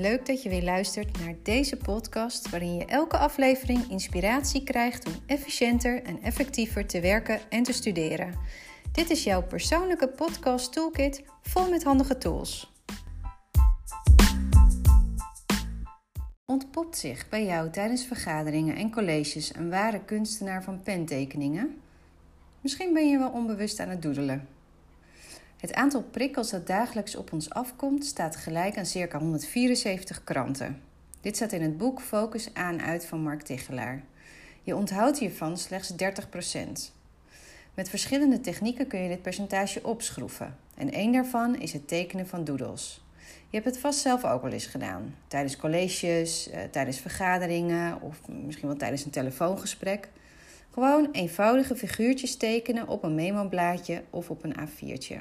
leuk dat je weer luistert naar deze podcast, waarin je elke aflevering inspiratie krijgt om efficiënter en effectiever te werken en te studeren. Dit is jouw persoonlijke podcast toolkit vol met handige tools. Ontpopt zich bij jou tijdens vergaderingen en colleges een ware kunstenaar van pentekeningen? Misschien ben je wel onbewust aan het doedelen. Het aantal prikkels dat dagelijks op ons afkomt staat gelijk aan circa 174 kranten. Dit staat in het boek Focus aan uit van Mark Tichelaar. Je onthoudt hiervan slechts 30%. Met verschillende technieken kun je dit percentage opschroeven. En één daarvan is het tekenen van doodles. Je hebt het vast zelf ook wel eens gedaan. Tijdens colleges, eh, tijdens vergaderingen of misschien wel tijdens een telefoongesprek. Gewoon eenvoudige figuurtjes tekenen op een memo-blaadje of op een A4'tje.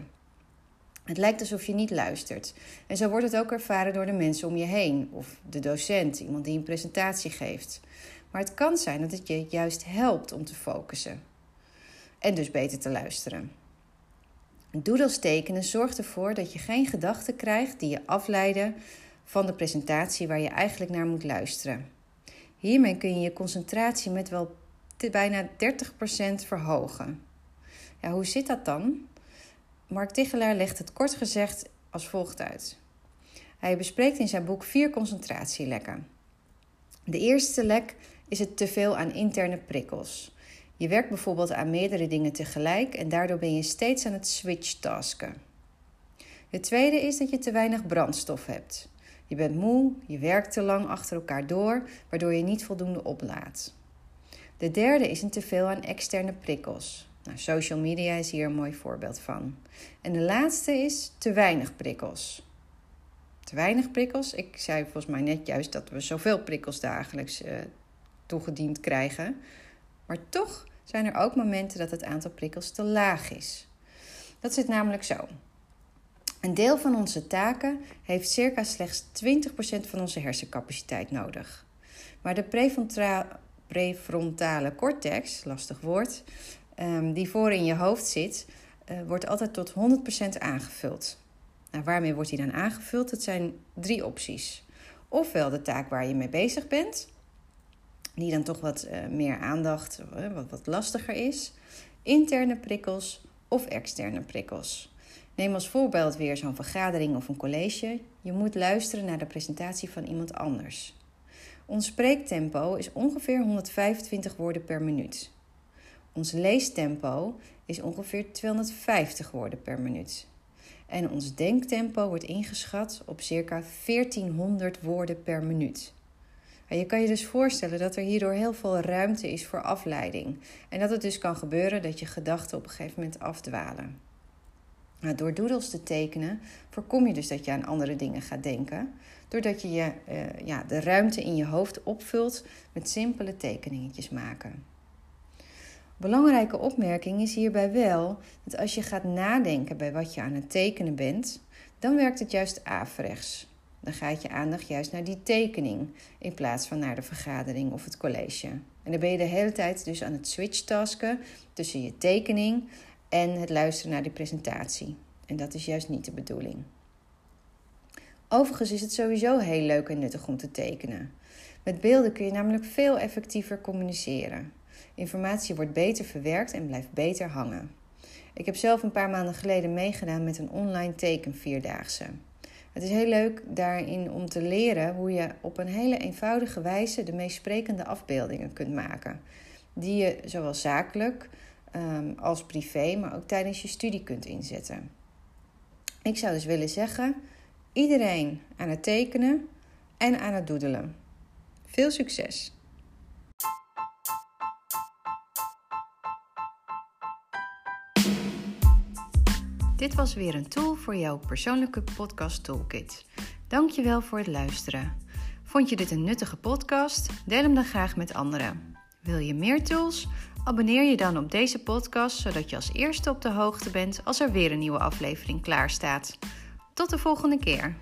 Het lijkt alsof je niet luistert. En zo wordt het ook ervaren door de mensen om je heen, of de docent, iemand die een presentatie geeft. Maar het kan zijn dat het je juist helpt om te focussen en dus beter te luisteren. Doodles tekenen zorgt ervoor dat je geen gedachten krijgt die je afleiden van de presentatie waar je eigenlijk naar moet luisteren. Hiermee kun je je concentratie met wel bijna 30% verhogen. Ja, hoe zit dat dan? Mark Tichelaar legt het kort gezegd als volgt uit. Hij bespreekt in zijn boek vier concentratielekken. De eerste lek is het teveel aan interne prikkels. Je werkt bijvoorbeeld aan meerdere dingen tegelijk en daardoor ben je steeds aan het switch-tasken. De tweede is dat je te weinig brandstof hebt. Je bent moe, je werkt te lang achter elkaar door, waardoor je niet voldoende oplaadt. De derde is een teveel aan externe prikkels. Nou, social media is hier een mooi voorbeeld van. En de laatste is te weinig prikkels. Te weinig prikkels? Ik zei volgens mij net juist dat we zoveel prikkels dagelijks uh, toegediend krijgen. Maar toch zijn er ook momenten dat het aantal prikkels te laag is. Dat zit namelijk zo. Een deel van onze taken heeft circa slechts 20% van onze hersencapaciteit nodig. Maar de prefrontale cortex, lastig woord, um, die voor in je hoofd zit, uh, wordt altijd tot 100% aangevuld. Nou, waarmee wordt die dan aangevuld? Het zijn drie opties. Ofwel de taak waar je mee bezig bent, die dan toch wat uh, meer aandacht, uh, wat, wat lastiger is. Interne prikkels of externe prikkels. Neem als voorbeeld weer zo'n vergadering of een college. Je moet luisteren naar de presentatie van iemand anders. Ons spreektempo is ongeveer 125 woorden per minuut. Ons leestempo is ongeveer 250 woorden per minuut. En ons denktempo wordt ingeschat op circa 1400 woorden per minuut. je kan je dus voorstellen dat er hierdoor heel veel ruimte is voor afleiding. En dat het dus kan gebeuren dat je gedachten op een gegeven moment afdwalen. Nou, door doodles te tekenen voorkom je dus dat je aan andere dingen gaat denken. Doordat je, je uh, ja, de ruimte in je hoofd opvult met simpele tekeningetjes maken. Belangrijke opmerking is hierbij wel dat als je gaat nadenken bij wat je aan het tekenen bent, dan werkt het juist averechts. Dan gaat je aandacht juist naar die tekening in plaats van naar de vergadering of het college. En dan ben je de hele tijd dus aan het switchtasken tussen je tekening en het luisteren naar die presentatie. En dat is juist niet de bedoeling. Overigens is het sowieso heel leuk en nuttig om te tekenen. Met beelden kun je namelijk veel effectiever communiceren. Informatie wordt beter verwerkt en blijft beter hangen. Ik heb zelf een paar maanden geleden meegedaan met een online tekenvierdaagse. Het is heel leuk daarin om te leren hoe je op een hele eenvoudige wijze de meest sprekende afbeeldingen kunt maken. Die je zowel zakelijk um, als privé, maar ook tijdens je studie kunt inzetten. Ik zou dus willen zeggen: iedereen aan het tekenen en aan het doedelen. Veel succes! Dit was weer een tool voor jouw persoonlijke podcast toolkit. Dankjewel voor het luisteren. Vond je dit een nuttige podcast? Deel hem dan graag met anderen. Wil je meer tools? Abonneer je dan op deze podcast zodat je als eerste op de hoogte bent als er weer een nieuwe aflevering klaar staat. Tot de volgende keer.